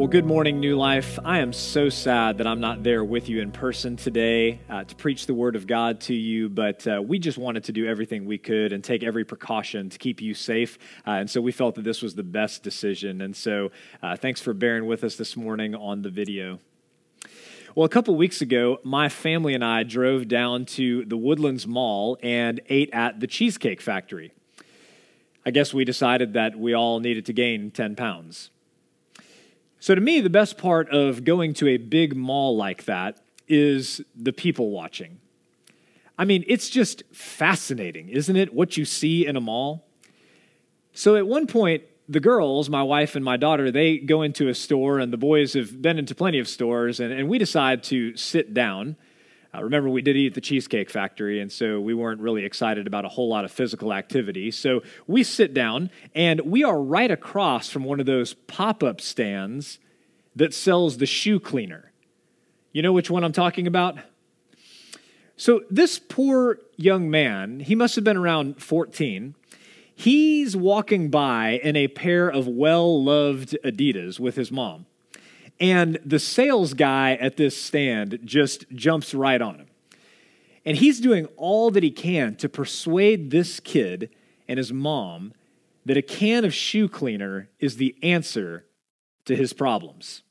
Well, good morning, New Life. I am so sad that I'm not there with you in person today uh, to preach the Word of God to you, but uh, we just wanted to do everything we could and take every precaution to keep you safe. Uh, and so we felt that this was the best decision. And so uh, thanks for bearing with us this morning on the video. Well, a couple weeks ago, my family and I drove down to the Woodlands Mall and ate at the Cheesecake Factory. I guess we decided that we all needed to gain 10 pounds. So, to me, the best part of going to a big mall like that is the people watching. I mean, it's just fascinating, isn't it? What you see in a mall. So, at one point, the girls, my wife and my daughter, they go into a store, and the boys have been into plenty of stores, and, and we decide to sit down uh, remember, we did eat at the Cheesecake Factory, and so we weren't really excited about a whole lot of physical activity. So we sit down, and we are right across from one of those pop up stands that sells the shoe cleaner. You know which one I'm talking about? So this poor young man, he must have been around 14. He's walking by in a pair of well loved Adidas with his mom. And the sales guy at this stand just jumps right on him. And he's doing all that he can to persuade this kid and his mom that a can of shoe cleaner is the answer to his problems.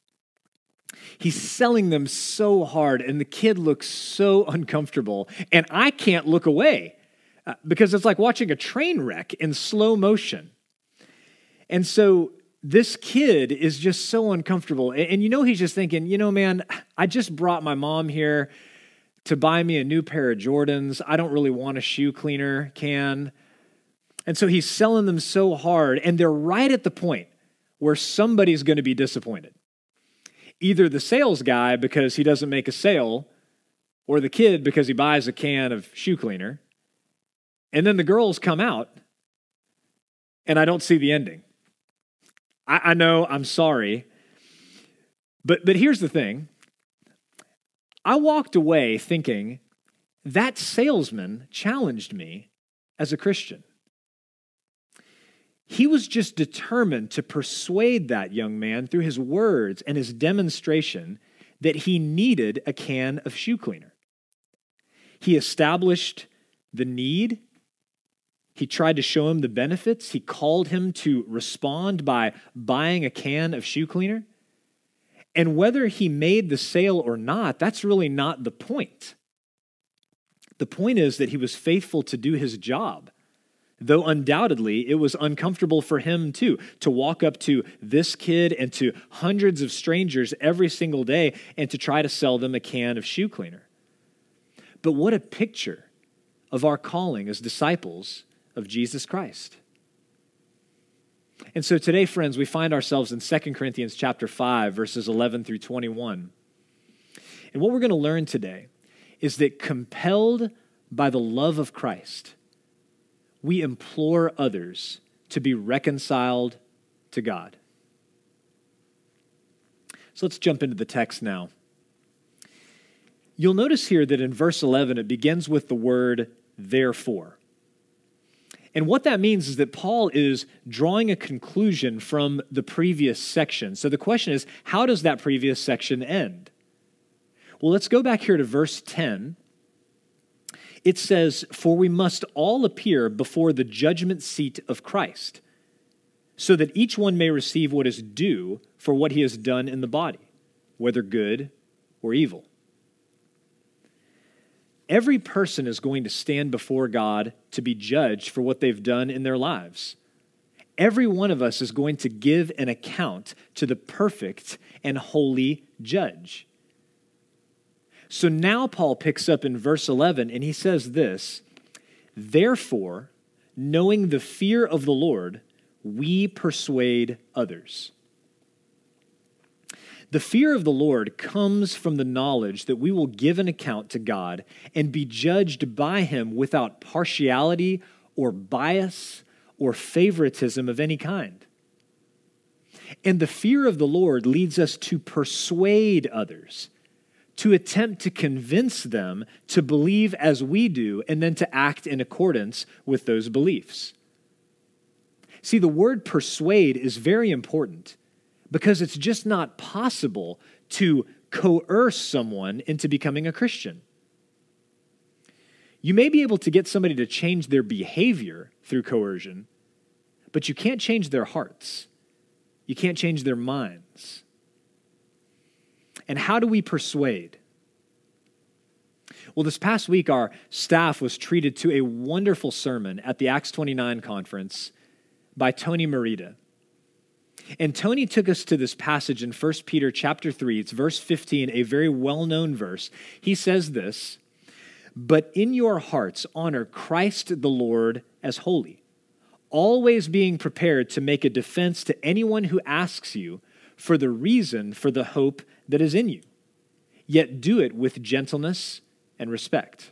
He's selling them so hard, and the kid looks so uncomfortable, and I can't look away uh, because it's like watching a train wreck in slow motion. And so this kid is just so uncomfortable. And, you know, he's just thinking, you know, man, I just brought my mom here to buy me a new pair of Jordans. I don't really want a shoe cleaner can. And so he's selling them so hard, and they're right at the point where somebody's going to be disappointed. Either the sales guy because he doesn't make a sale, or the kid because he buys a can of shoe cleaner. And then the girls come out, and I don't see the ending. I, I know, I'm sorry. But, but here's the thing I walked away thinking that salesman challenged me as a Christian. He was just determined to persuade that young man through his words and his demonstration that he needed a can of shoe cleaner. He established the need he tried to show him the benefits. He called him to respond by buying a can of shoe cleaner. And whether he made the sale or not, that's really not the point. The point is that he was faithful to do his job, though undoubtedly it was uncomfortable for him too to walk up to this kid and to hundreds of strangers every single day and to try to sell them a can of shoe cleaner. But what a picture of our calling as disciples of Jesus Christ. And so today, friends, we find ourselves in 2 Corinthians chapter 5, verses 11 through 21. And what we're going to learn today is that compelled by the love of Christ, we implore others to be reconciled to God. So let's jump into the text now. You'll notice here that in verse 11, it begins with the word therefore. And what that means is that Paul is drawing a conclusion from the previous section. So the question is, how does that previous section end? Well, let's go back here to verse 10. It says, For we must all appear before the judgment seat of Christ, so that each one may receive what is due for what he has done in the body, whether good or evil. Every person is going to stand before God to be judged for what they've done in their lives. Every one of us is going to give an account to the perfect and holy judge. So now Paul picks up in verse 11 and he says this Therefore, knowing the fear of the Lord, we persuade others. The fear of the Lord comes from the knowledge that we will give an account to God and be judged by Him without partiality or bias or favoritism of any kind. And the fear of the Lord leads us to persuade others, to attempt to convince them to believe as we do, and then to act in accordance with those beliefs. See, the word persuade is very important because it's just not possible to coerce someone into becoming a Christian. You may be able to get somebody to change their behavior through coercion, but you can't change their hearts. You can't change their minds. And how do we persuade? Well, this past week, our staff was treated to a wonderful sermon at the Acts 29 conference by Tony Merida. And Tony took us to this passage in 1 Peter chapter 3. It's verse 15, a very well-known verse. He says this, "But in your hearts honor Christ the Lord as holy, always being prepared to make a defense to anyone who asks you for the reason for the hope that is in you. Yet do it with gentleness and respect."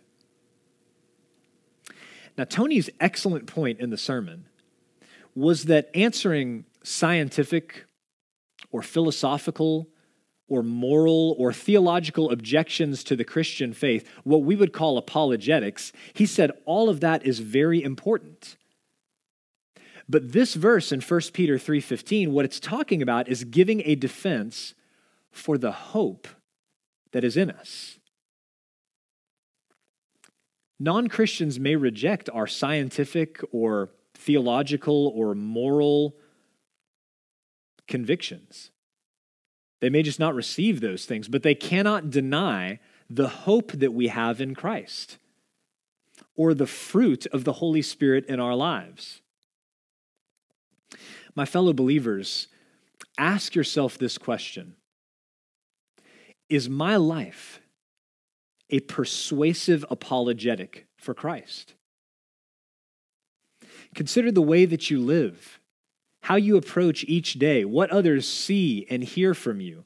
Now, Tony's excellent point in the sermon was that answering scientific or philosophical or moral or theological objections to the Christian faith, what we would call apologetics, he said all of that is very important. But this verse in 1 Peter 3:15, what it's talking about is giving a defense for the hope that is in us. Non-Christians may reject our scientific or theological or moral convictions. They may just not receive those things, but they cannot deny the hope that we have in Christ or the fruit of the Holy Spirit in our lives. My fellow believers, ask yourself this question Is my life a persuasive apologetic for Christ? Consider the way that you live how you approach each day, what others see and hear from you,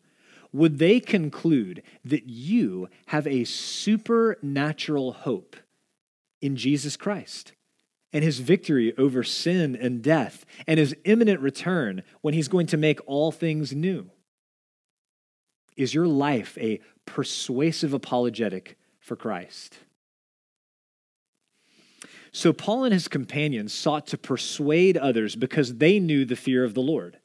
would they conclude that you have a supernatural hope in Jesus Christ and his victory over sin and death and his imminent return when he's going to make all things new? Is your life a persuasive apologetic for Christ? So Paul and his companions sought to persuade others because they knew the fear of the Lord.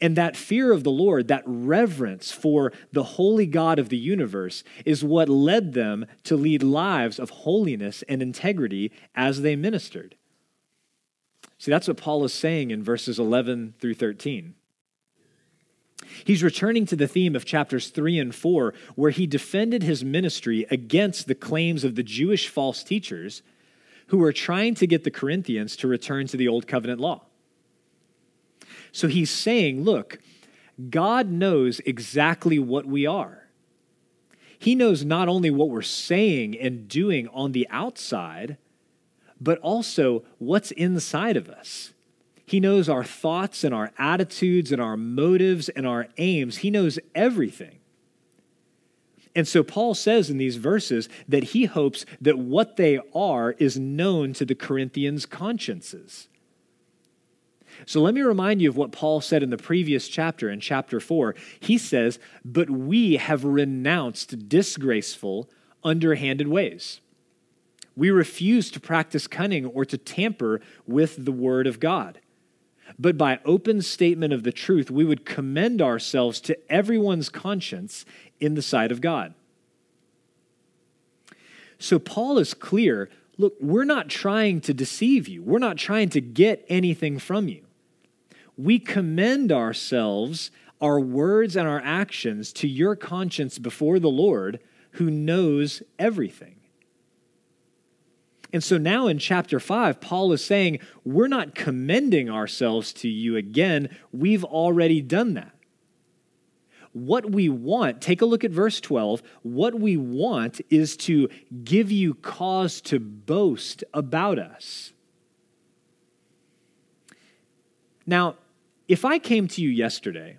And that fear of the Lord, that reverence for the holy God of the universe, is what led them to lead lives of holiness and integrity as they ministered. See, that's what Paul is saying in verses 11 through 13. He's returning to the theme of chapters 3 and 4, where he defended his ministry against the claims of the Jewish false teachers who were trying to get the Corinthians to return to the old covenant law. So he's saying, look, God knows exactly what we are. He knows not only what we're saying and doing on the outside, but also what's inside of us. He knows our thoughts and our attitudes and our motives and our aims. He knows everything. And so Paul says in these verses that he hopes that what they are is known to the Corinthians' consciences. So let me remind you of what Paul said in the previous chapter, in chapter 4. He says, But we have renounced disgraceful, underhanded ways. We refuse to practice cunning or to tamper with the word of God. But by open statement of the truth, we would commend ourselves to everyone's conscience in the sight of God. So Paul is clear look, we're not trying to deceive you, we're not trying to get anything from you. We commend ourselves, our words, and our actions to your conscience before the Lord who knows everything. And so now in chapter 5, Paul is saying, We're not commending ourselves to you again. We've already done that what we want, take a look at verse 12. What we want is to give you cause to boast about us. Now, if I came to you yesterday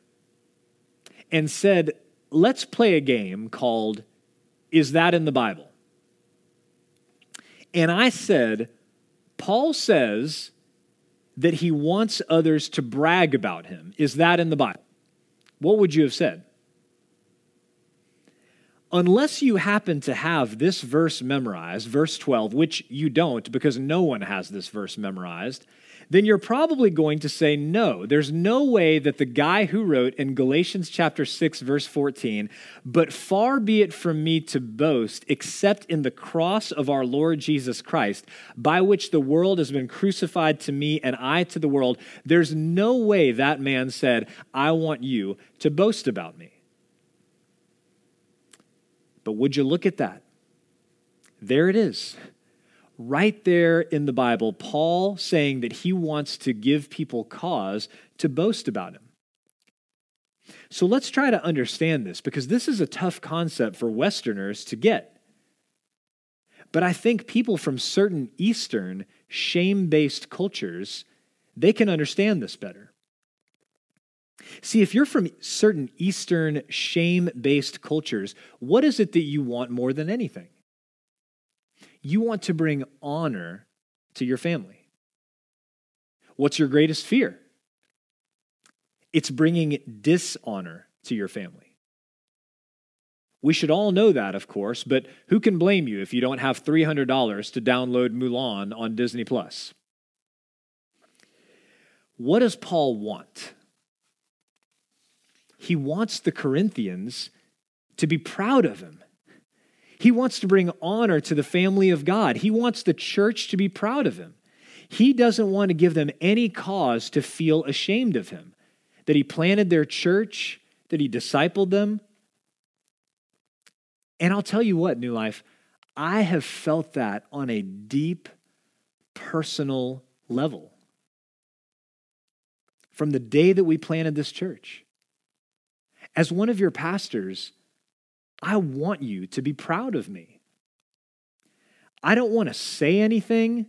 and said, Let's play a game called Is That in the Bible? And I said, Paul says that he wants others to brag about him. Is that in the Bible? What would you have said? Unless you happen to have this verse memorized, verse 12, which you don't because no one has this verse memorized, then you're probably going to say no. There's no way that the guy who wrote in Galatians chapter 6 verse 14, "But far be it from me to boast except in the cross of our Lord Jesus Christ, by which the world has been crucified to me and I to the world." There's no way that man said, "I want you to boast about me." But would you look at that? There it is right there in the Bible, Paul saying that he wants to give people cause to boast about him. So let's try to understand this because this is a tough concept for Westerners to get. But I think people from certain Eastern shame based cultures, they can understand this better. See, if you're from certain Eastern shame based cultures, what is it that you want more than anything? You want to bring honor to your family. What's your greatest fear? It's bringing dishonor to your family. We should all know that, of course, but who can blame you if you don't have $300 to download Mulan on Disney Plus? What does Paul want? He wants the Corinthians to be proud of him. He wants to bring honor to the family of God. He wants the church to be proud of him. He doesn't want to give them any cause to feel ashamed of him, that he planted their church, that he discipled them. And I'll tell you what, New Life, I have felt that on a deep personal level from the day that we planted this church. As one of your pastors, I want you to be proud of me. I don't want to say anything,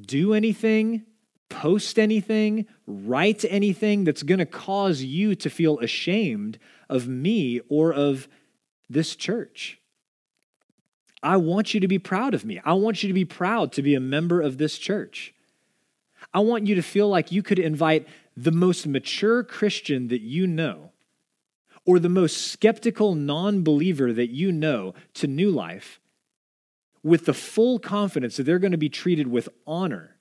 do anything, post anything, write anything that's going to cause you to feel ashamed of me or of this church. I want you to be proud of me. I want you to be proud to be a member of this church. I want you to feel like you could invite the most mature Christian that you know or the most skeptical non believer that you know to new life with the full confidence that they're going to be treated with honor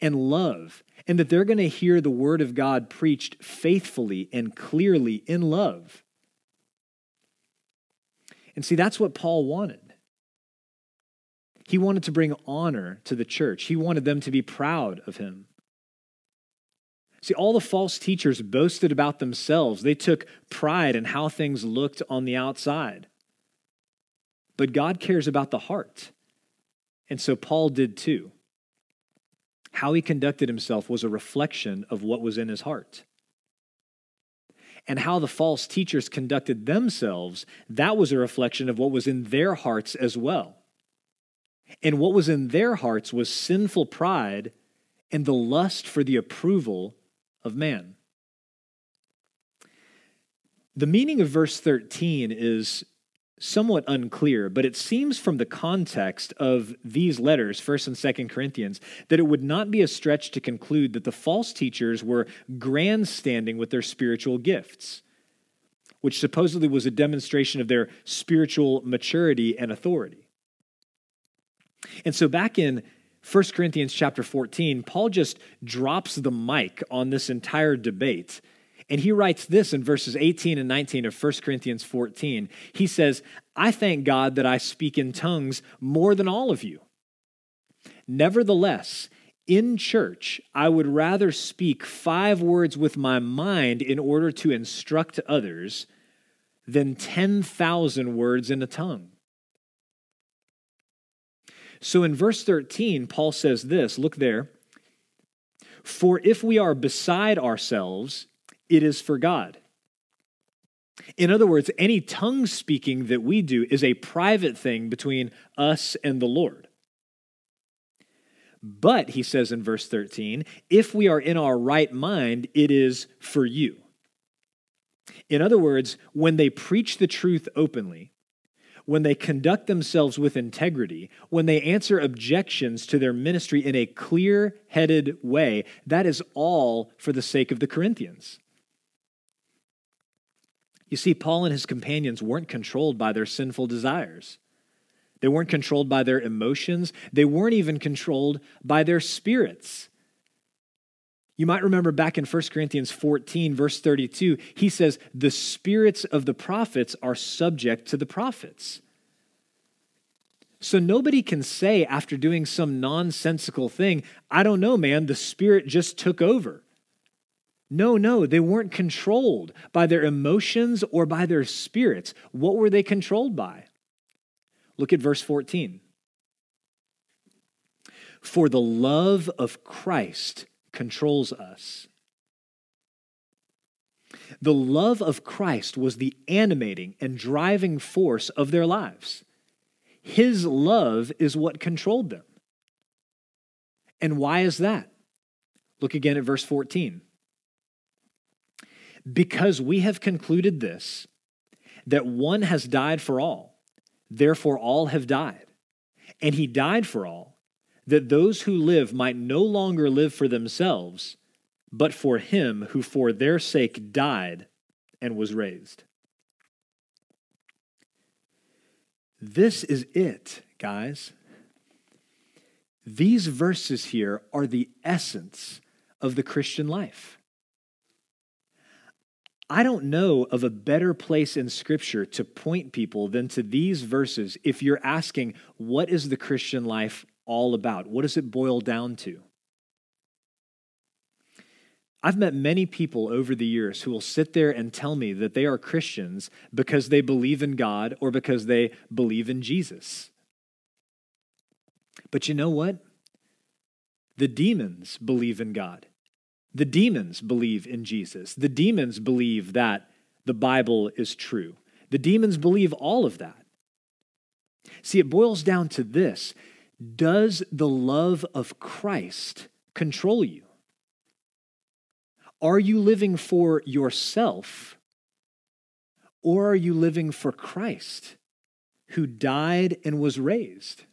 and love, and that they're going to hear the word of God preached faithfully and clearly in love. And see, that's what Paul wanted. He wanted to bring honor to the church, he wanted them to be proud of him. See, all the false teachers boasted about themselves. They took pride in how things looked on the outside. But God cares about the heart. And so Paul did too. How he conducted himself was a reflection of what was in his heart. And how the false teachers conducted themselves, that was a reflection of what was in their hearts as well. And what was in their hearts was sinful pride and the lust for the approval of man. The meaning of verse 13 is somewhat unclear, but it seems from the context of these letters, 1st and 2nd Corinthians, that it would not be a stretch to conclude that the false teachers were grandstanding with their spiritual gifts, which supposedly was a demonstration of their spiritual maturity and authority. And so back in 1 Corinthians chapter 14, Paul just drops the mic on this entire debate. And he writes this in verses 18 and 19 of 1 Corinthians 14. He says, I thank God that I speak in tongues more than all of you. Nevertheless, in church, I would rather speak five words with my mind in order to instruct others than 10,000 words in a tongue. So in verse 13, Paul says this look there. For if we are beside ourselves, it is for God. In other words, any tongue speaking that we do is a private thing between us and the Lord. But, he says in verse 13, if we are in our right mind, it is for you. In other words, when they preach the truth openly, when they conduct themselves with integrity, when they answer objections to their ministry in a clear headed way, that is all for the sake of the Corinthians. You see, Paul and his companions weren't controlled by their sinful desires. They weren't controlled by their emotions. They weren't even controlled by their spirits. You might remember back in 1 Corinthians 14, verse 32, he says, The spirits of the prophets are subject to the prophets. So nobody can say after doing some nonsensical thing, I don't know, man, the spirit just took over. No, no, they weren't controlled by their emotions or by their spirits. What were they controlled by? Look at verse 14. For the love of Christ controls us. The love of Christ was the animating and driving force of their lives. His love is what controlled them. And why is that? Look again at verse 14. Because we have concluded this, that one has died for all, therefore all have died. And he died for all, that those who live might no longer live for themselves, but for him who for their sake died and was raised. This is it, guys. These verses here are the essence of the Christian life. I don't know of a better place in Scripture to point people than to these verses if you're asking, what is the Christian life all about? What does it boil down to? I've met many people over the years who will sit there and tell me that they are Christians because they believe in God or because they believe in Jesus. But you know what? The demons believe in God. The demons believe in Jesus. The demons believe that the Bible is true. The demons believe all of that. See, it boils down to this Does the love of Christ control you? Are you living for yourself? Or are you living for Christ, who died and was raised?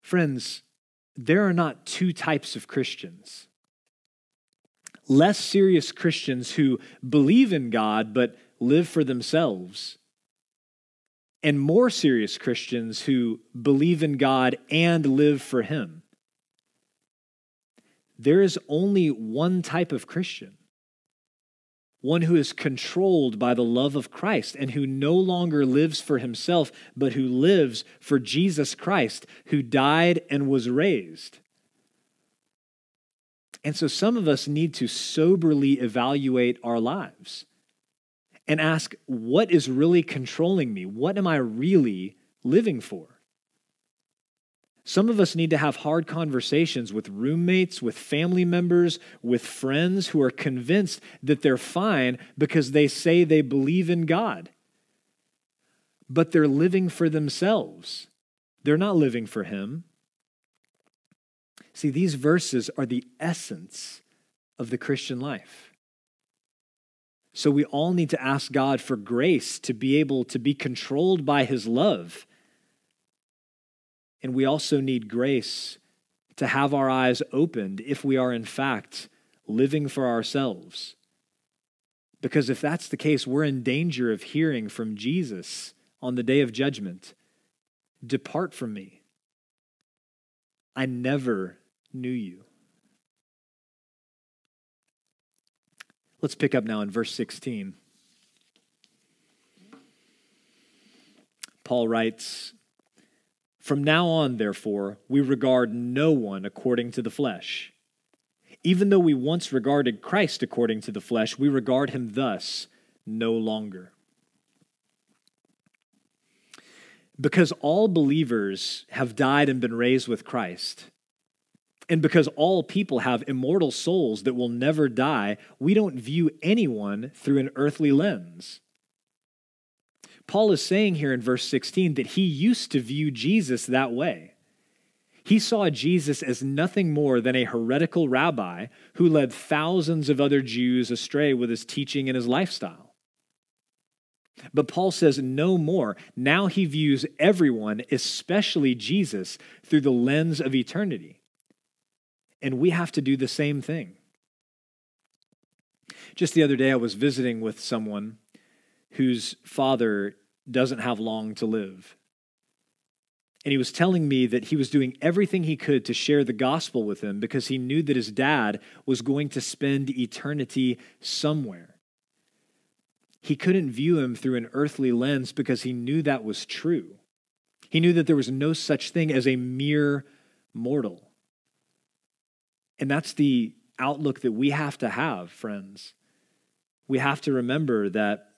Friends, there are not two types of Christians. Less serious Christians who believe in God but live for themselves, and more serious Christians who believe in God and live for Him. There is only one type of Christian one who is controlled by the love of Christ and who no longer lives for himself, but who lives for Jesus Christ, who died and was raised. And so some of us need to soberly evaluate our lives and ask, what is really controlling me? What am I really living for? Some of us need to have hard conversations with roommates, with family members, with friends who are convinced that they're fine because they say they believe in God. But they're living for themselves, they're not living for Him. See, these verses are the essence of the Christian life. So we all need to ask God for grace to be able to be controlled by His love and we also need grace to have our eyes opened if we are, in fact, living for ourselves. Because if that's the case, we're in danger of hearing from Jesus on the day of judgment Depart from me. I never knew you. Let's pick up now in verse 16. Paul writes, from now on, therefore, we regard no one according to the flesh. Even though we once regarded Christ according to the flesh, we regard him thus no longer. Because all believers have died and been raised with Christ, and because all people have immortal souls that will never die, we don't view anyone through an earthly lens. Paul is saying here in verse 16 that he used to view Jesus that way. He saw Jesus as nothing more than a heretical rabbi who led thousands of other Jews astray with his teaching and his lifestyle. But Paul says no more. Now he views everyone, especially Jesus, through the lens of eternity. And we have to do the same thing. Just the other day, I was visiting with someone whose father doesn't have long to live. And he was telling me that he was doing everything he could to share the gospel with him because he knew that his dad was going to spend eternity somewhere. He couldn't view him through an earthly lens because he knew that was true. He knew that there was no such thing as a mere mortal. And that's the outlook that we have to have, friends. We have to remember that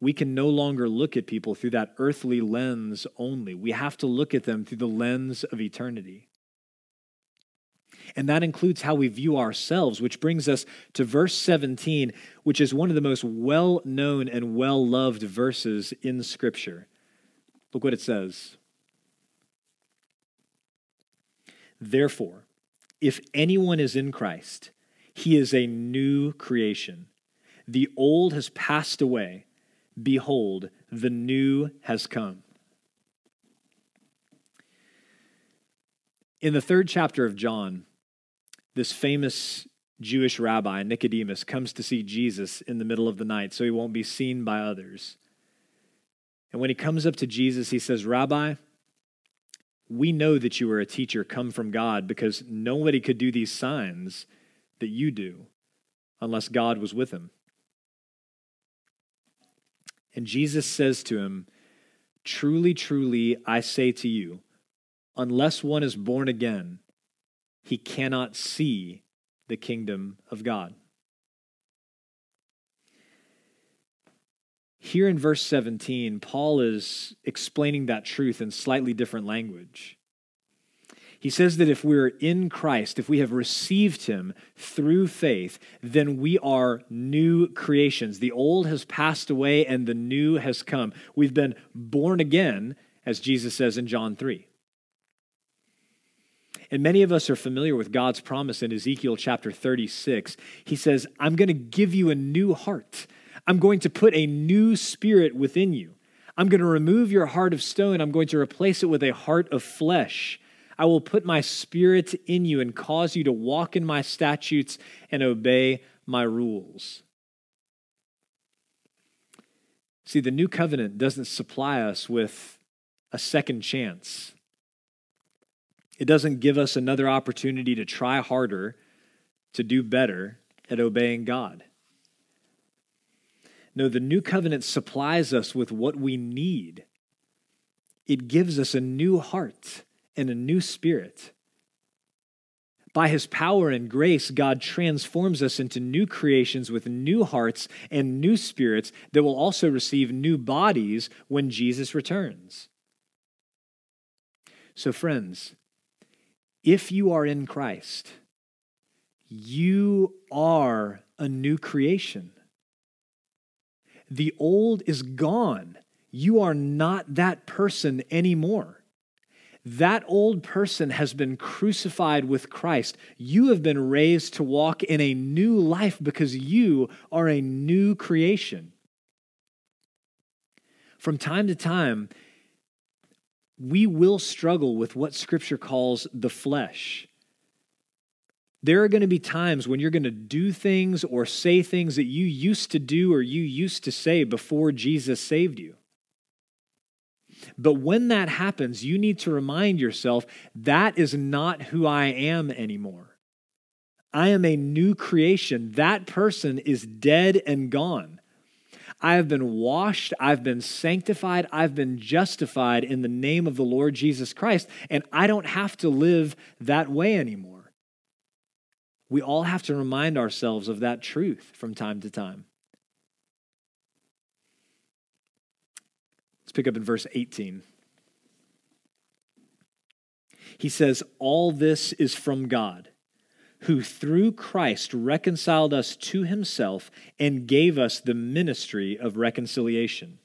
we can no longer look at people through that earthly lens only. We have to look at them through the lens of eternity. And that includes how we view ourselves, which brings us to verse 17, which is one of the most well known and well loved verses in Scripture. Look what it says. Therefore, if anyone is in Christ, he is a new creation. The old has passed away Behold, the new has come. In the third chapter of John, this famous Jewish rabbi, Nicodemus, comes to see Jesus in the middle of the night so he won't be seen by others. And when he comes up to Jesus, he says, Rabbi, we know that you are a teacher come from God because nobody could do these signs that you do unless God was with him. And Jesus says to him, Truly, truly, I say to you, unless one is born again, he cannot see the kingdom of God. Here in verse 17, Paul is explaining that truth in slightly different language. He says that if we're in Christ, if we have received him through faith, then we are new creations. The old has passed away and the new has come. We've been born again, as Jesus says in John 3. And many of us are familiar with God's promise in Ezekiel chapter 36. He says, I'm going to give you a new heart. I'm going to put a new spirit within you. I'm going to remove your heart of stone. I'm going to replace it with a heart of flesh. I will put my spirit in you and cause you to walk in my statutes and obey my rules. See, the new covenant doesn't supply us with a second chance. It doesn't give us another opportunity to try harder, to do better at obeying God. No, the new covenant supplies us with what we need. It gives us a new heart and a new spirit. By his power and grace, God transforms us into new creations with new hearts and new spirits that will also receive new bodies when Jesus returns. So, friends, if you are in Christ, you are a new creation. The old is gone. You are not that person anymore. That old person has been crucified with Christ. You have been raised to walk in a new life because you are a new creation. From time to time, we will struggle with what Scripture calls the flesh. There are going to be times when you're going to do things or say things that you used to do or you used to say before Jesus saved you. But when that happens, you need to remind yourself that is not who I am anymore. I am a new creation. That person is dead and gone. I have been washed, I've been sanctified, I've been justified in the name of the Lord Jesus Christ, and I don't have to live that way anymore. We all have to remind ourselves of that truth from time to time. Let's pick up in verse 18. He says, All this is from God, who through Christ reconciled us to himself and gave us the ministry of reconciliation.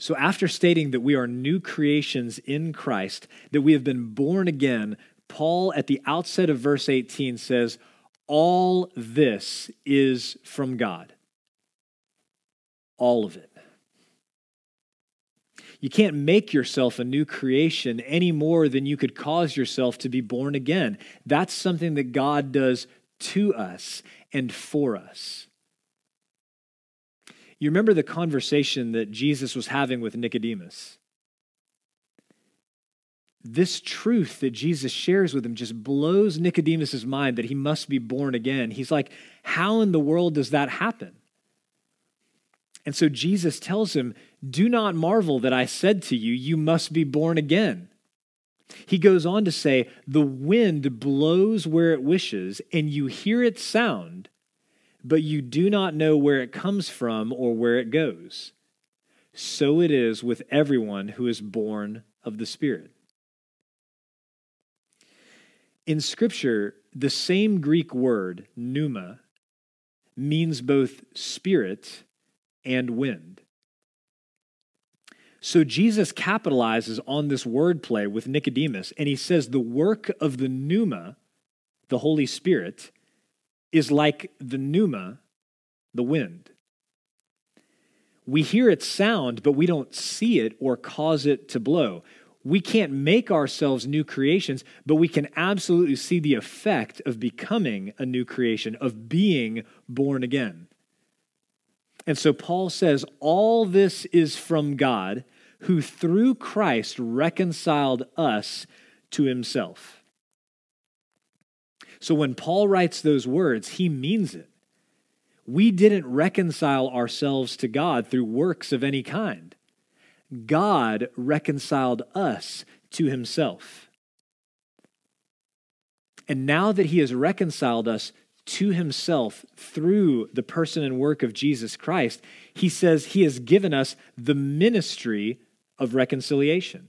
So, after stating that we are new creations in Christ, that we have been born again, Paul at the outset of verse 18 says, All this is from God. All of it. You can't make yourself a new creation any more than you could cause yourself to be born again. That's something that God does to us and for us. You remember the conversation that Jesus was having with Nicodemus? This truth that Jesus shares with him just blows Nicodemus's mind that he must be born again. He's like, How in the world does that happen? And so Jesus tells him, Do not marvel that I said to you, You must be born again. He goes on to say, The wind blows where it wishes, and you hear its sound, but you do not know where it comes from or where it goes. So it is with everyone who is born of the Spirit. In Scripture, the same Greek word, pneuma, means both spirit and wind. So Jesus capitalizes on this wordplay with Nicodemus, and he says the work of the pneuma, the Holy Spirit, is like the pneuma, the wind. We hear its sound, but we don't see it or cause it to blow. We can't make ourselves new creations, but we can absolutely see the effect of becoming a new creation, of being born again. And so Paul says, All this is from God, who through Christ reconciled us to himself so when Paul writes those words, he means it. We didn't reconcile ourselves to God through works of any kind. God reconciled us to himself. And now that he has reconciled us to himself through the person and work of Jesus Christ, he says he has given us the ministry of reconciliation.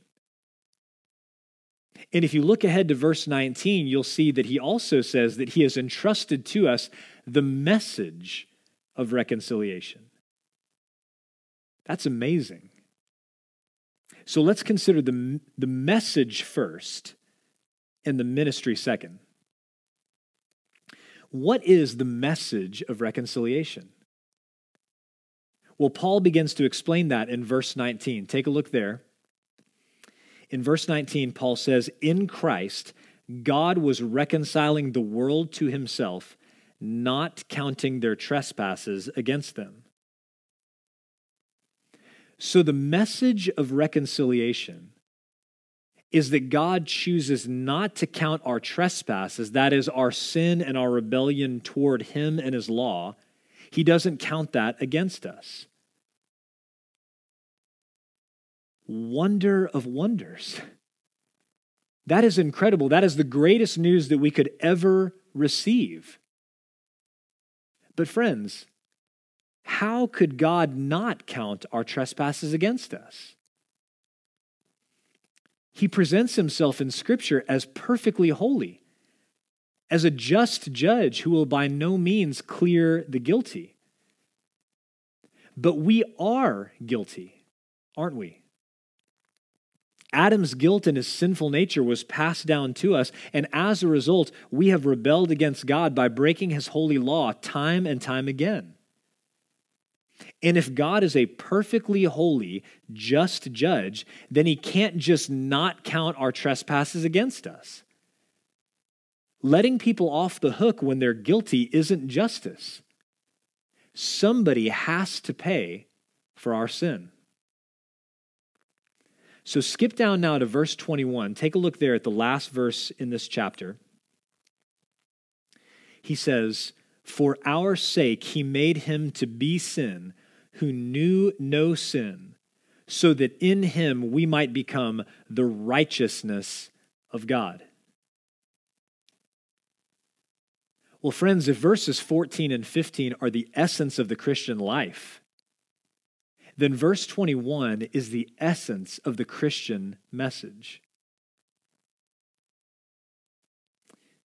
And if you look ahead to verse 19, you'll see that he also says that he has entrusted to us the message of reconciliation. That's amazing. So let's consider the, the message first and the ministry second. What is the message of reconciliation? Well, Paul begins to explain that in verse 19. Take a look there in verse 19, Paul says, In Christ, God was reconciling the world to himself, not counting their trespasses against them. So the message of reconciliation is that God chooses not to count our trespasses, that is, our sin and our rebellion toward Him and His law. He doesn't count that against us. wonder of wonders. That is incredible. That is the greatest news that we could ever receive. But, friends, how could God not count our trespasses against us? He presents himself in Scripture as perfectly holy, as a just judge who will by no means clear the guilty. But we are guilty, aren't we? Adam's guilt and his sinful nature was passed down to us, and as a result, we have rebelled against God by breaking his holy law time and time again. And if God is a perfectly holy, just judge, then he can't just not count our trespasses against us. Letting people off the hook when they're guilty isn't justice. Somebody has to pay for our sin. So skip down now to verse 21. Take a look there at the last verse in this chapter. He says, For our sake he made him to be sin who knew no sin, so that in him we might become the righteousness of God. Well, friends, if verses 14 and 15 are the essence of the Christian life, then verse 21 is the essence of the Christian message.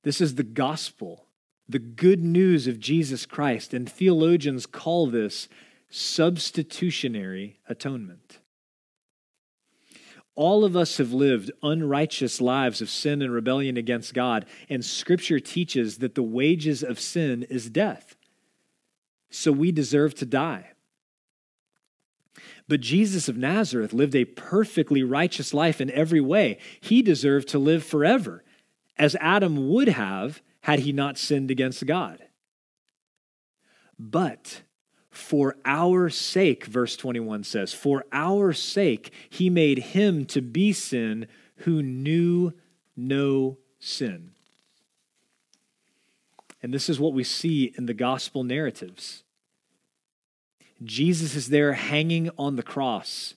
This is the gospel, the good news of Jesus Christ, and theologians call this substitutionary atonement. All of us have lived unrighteous lives of sin and rebellion against God, and Scripture teaches that the wages of sin is death. So we deserve to die. But Jesus of Nazareth lived a perfectly righteous life in every way. He deserved to live forever, as Adam would have had he not sinned against God. But for our sake, verse 21 says, for our sake, he made him to be sin who knew no sin. And this is what we see in the gospel narratives. Jesus is there hanging on the cross,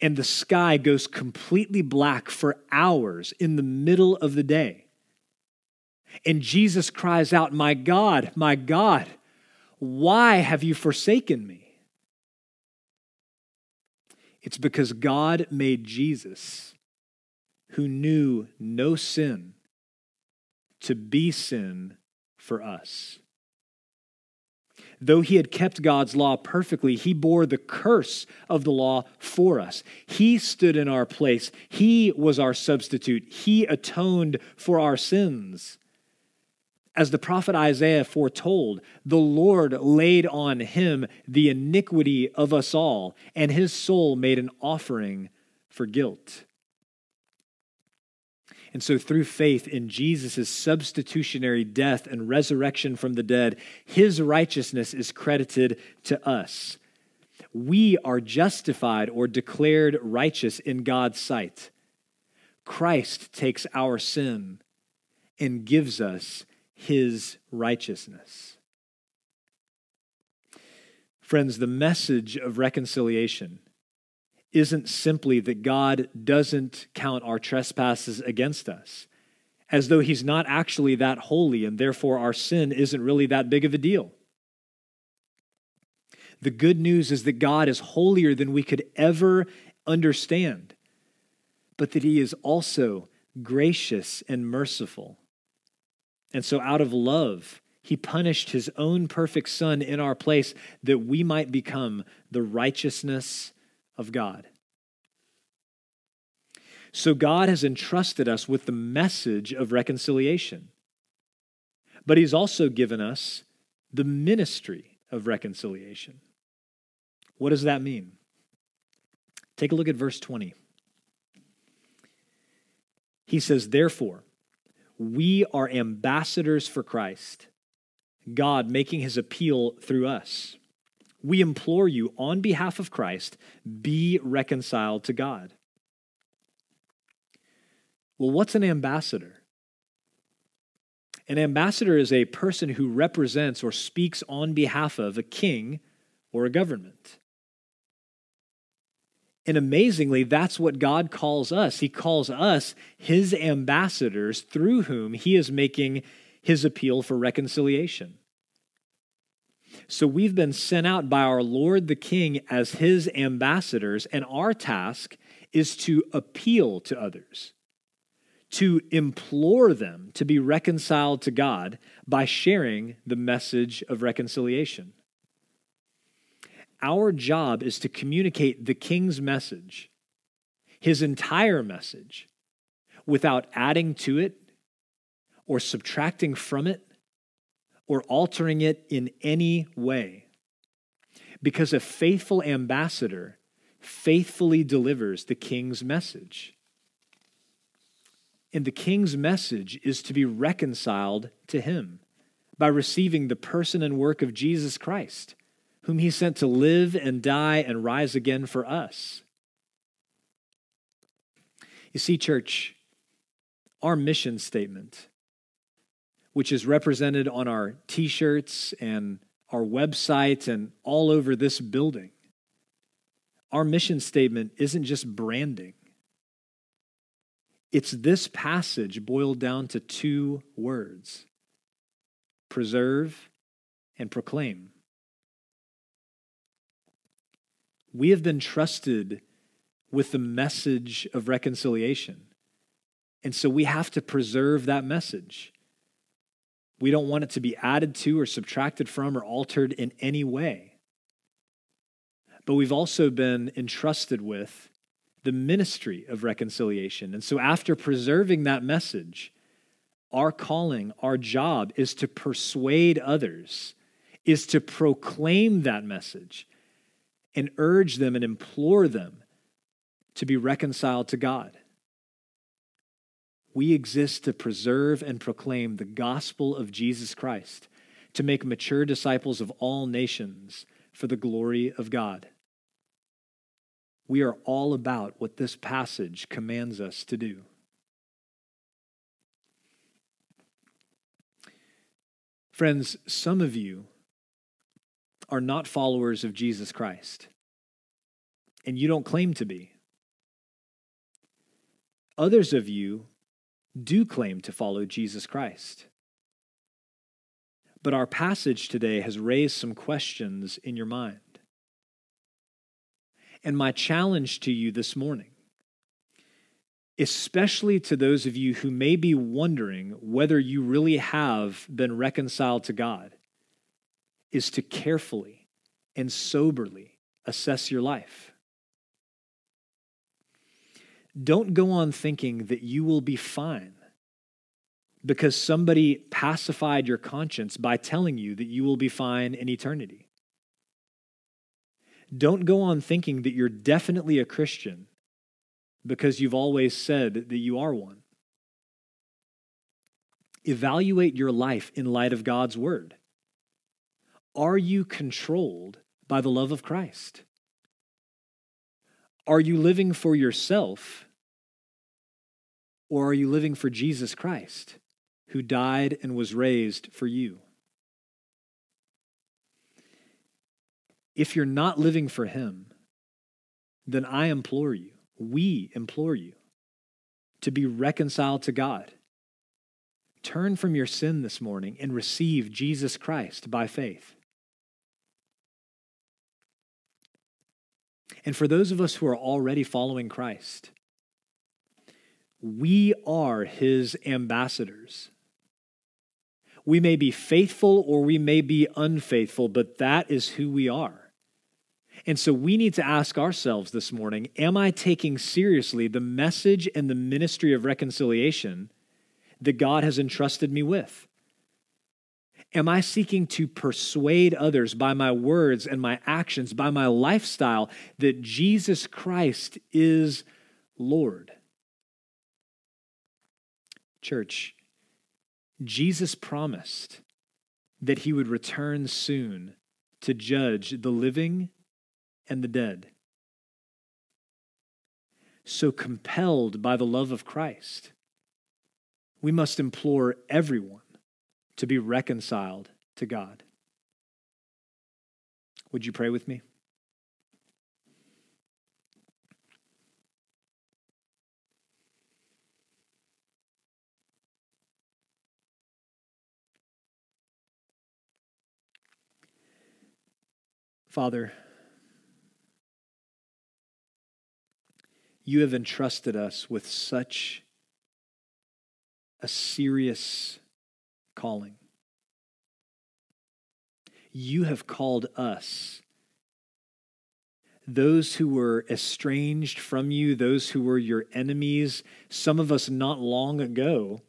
and the sky goes completely black for hours in the middle of the day. And Jesus cries out, My God, my God, why have you forsaken me? It's because God made Jesus, who knew no sin, to be sin for us. Though he had kept God's law perfectly, he bore the curse of the law for us. He stood in our place. He was our substitute. He atoned for our sins. As the prophet Isaiah foretold, the Lord laid on him the iniquity of us all, and his soul made an offering for guilt. And so, through faith in Jesus' substitutionary death and resurrection from the dead, his righteousness is credited to us. We are justified or declared righteous in God's sight. Christ takes our sin and gives us his righteousness. Friends, the message of reconciliation isn't simply that God doesn't count our trespasses against us, as though he's not actually that holy and therefore our sin isn't really that big of a deal. The good news is that God is holier than we could ever understand, but that he is also gracious and merciful and so, out of love, he punished his own perfect son in our place that we might become the righteousness of God. So, God has entrusted us with the message of reconciliation, but he's also given us the ministry of reconciliation. What does that mean? Take a look at verse 20. He says, Therefore, we are ambassadors for Christ, God making his appeal through us. We implore you on behalf of Christ, be reconciled to God. Well, what's an ambassador? An ambassador is a person who represents or speaks on behalf of a king or a government. And amazingly, that's what God calls us. He calls us his ambassadors through whom he is making his appeal for reconciliation. So we've been sent out by our Lord the King as his ambassadors, and our task is to appeal to others, to implore them to be reconciled to God by sharing the message of reconciliation. Our job is to communicate the king's message, his entire message, without adding to it or subtracting from it or altering it in any way. Because a faithful ambassador faithfully delivers the king's message. And the king's message is to be reconciled to him by receiving the person and work of Jesus Christ whom he sent to live and die and rise again for us. You see, church, our mission statement, which is represented on our t shirts and our website and all over this building, our mission statement isn't just branding. It's this passage boiled down to two words preserve and proclaim. We have been trusted with the message of reconciliation. And so we have to preserve that message. We don't want it to be added to or subtracted from or altered in any way. But we've also been entrusted with the ministry of reconciliation. And so, after preserving that message, our calling, our job is to persuade others, is to proclaim that message and urge them and implore them to be reconciled to God. We exist to preserve and proclaim the gospel of Jesus Christ, to make mature disciples of all nations for the glory of God. We are all about what this passage commands us to do. Friends, some of you are not followers of Jesus Christ, and you don't claim to be. Others of you do claim to follow Jesus Christ. But our passage today has raised some questions in your mind. And my challenge to you this morning, especially to those of you who may be wondering whether you really have been reconciled to God, is to carefully and soberly assess your life. Don't go on thinking that you will be fine because somebody pacified your conscience by telling you that you will be fine in eternity. Don't go on thinking that you're definitely a Christian because you've always said that you are one. Evaluate your life in light of God's word. Are you controlled by the love of Christ? Are you living for yourself or are you living for Jesus Christ, who died and was raised for you? If you're not living for Him, then I implore you, we implore you, to be reconciled to God. Turn from your sin this morning and receive Jesus Christ by faith. And for those of us who are already following Christ, we are his ambassadors. We may be faithful or we may be unfaithful, but that is who we are. And so we need to ask ourselves this morning Am I taking seriously the message and the ministry of reconciliation that God has entrusted me with? Am I seeking to persuade others by my words and my actions, by my lifestyle, that Jesus Christ is Lord? Church, Jesus promised that he would return soon to judge the living and the dead. So, compelled by the love of Christ, we must implore everyone to be reconciled to God. Would you pray with me? Father, you have entrusted us with such a serious calling. You have called us, those who were estranged from you, those who were your enemies, some of us not long ago.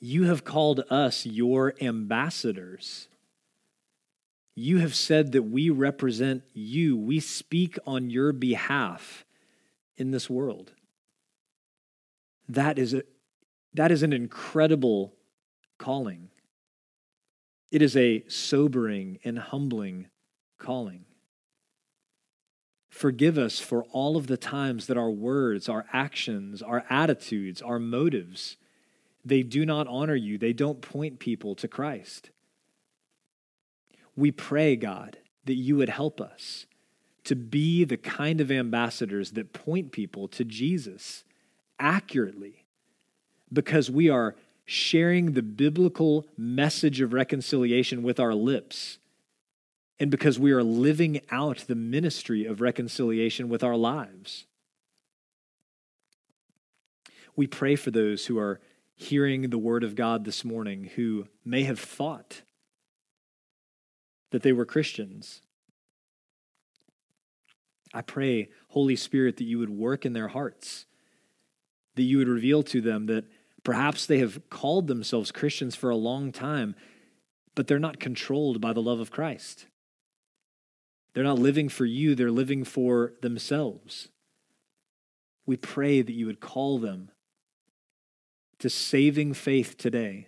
You have called us your ambassadors. You have said that we represent you. We speak on your behalf in this world. That is, a, that is an incredible calling. It is a sobering and humbling calling. Forgive us for all of the times that our words, our actions, our attitudes, our motives, they do not honor you. They don't point people to Christ. We pray, God, that you would help us to be the kind of ambassadors that point people to Jesus accurately because we are sharing the biblical message of reconciliation with our lips, and because we are living out the ministry of reconciliation with our lives. We pray for those who are hearing the word of God this morning who may have thought that they were Christians. I pray, Holy Spirit, that you would work in their hearts, that you would reveal to them that perhaps they have called themselves Christians for a long time, but they're not controlled by the love of Christ. They're not living for you, they're living for themselves. We pray that you would call them to saving faith today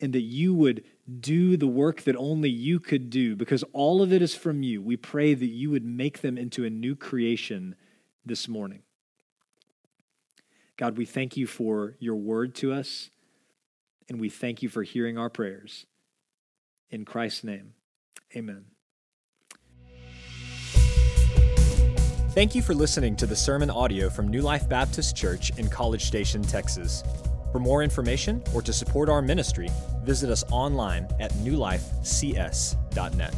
and that you would do the work that only you could do because all of it is from you. We pray that you would make them into a new creation this morning. God, we thank you for your word to us, and we thank you for hearing our prayers. In Christ's name, amen. Thank you for listening to the sermon audio from New Life Baptist Church in College Station, Texas. For more information or to support our ministry, visit us online at newlifecs.net.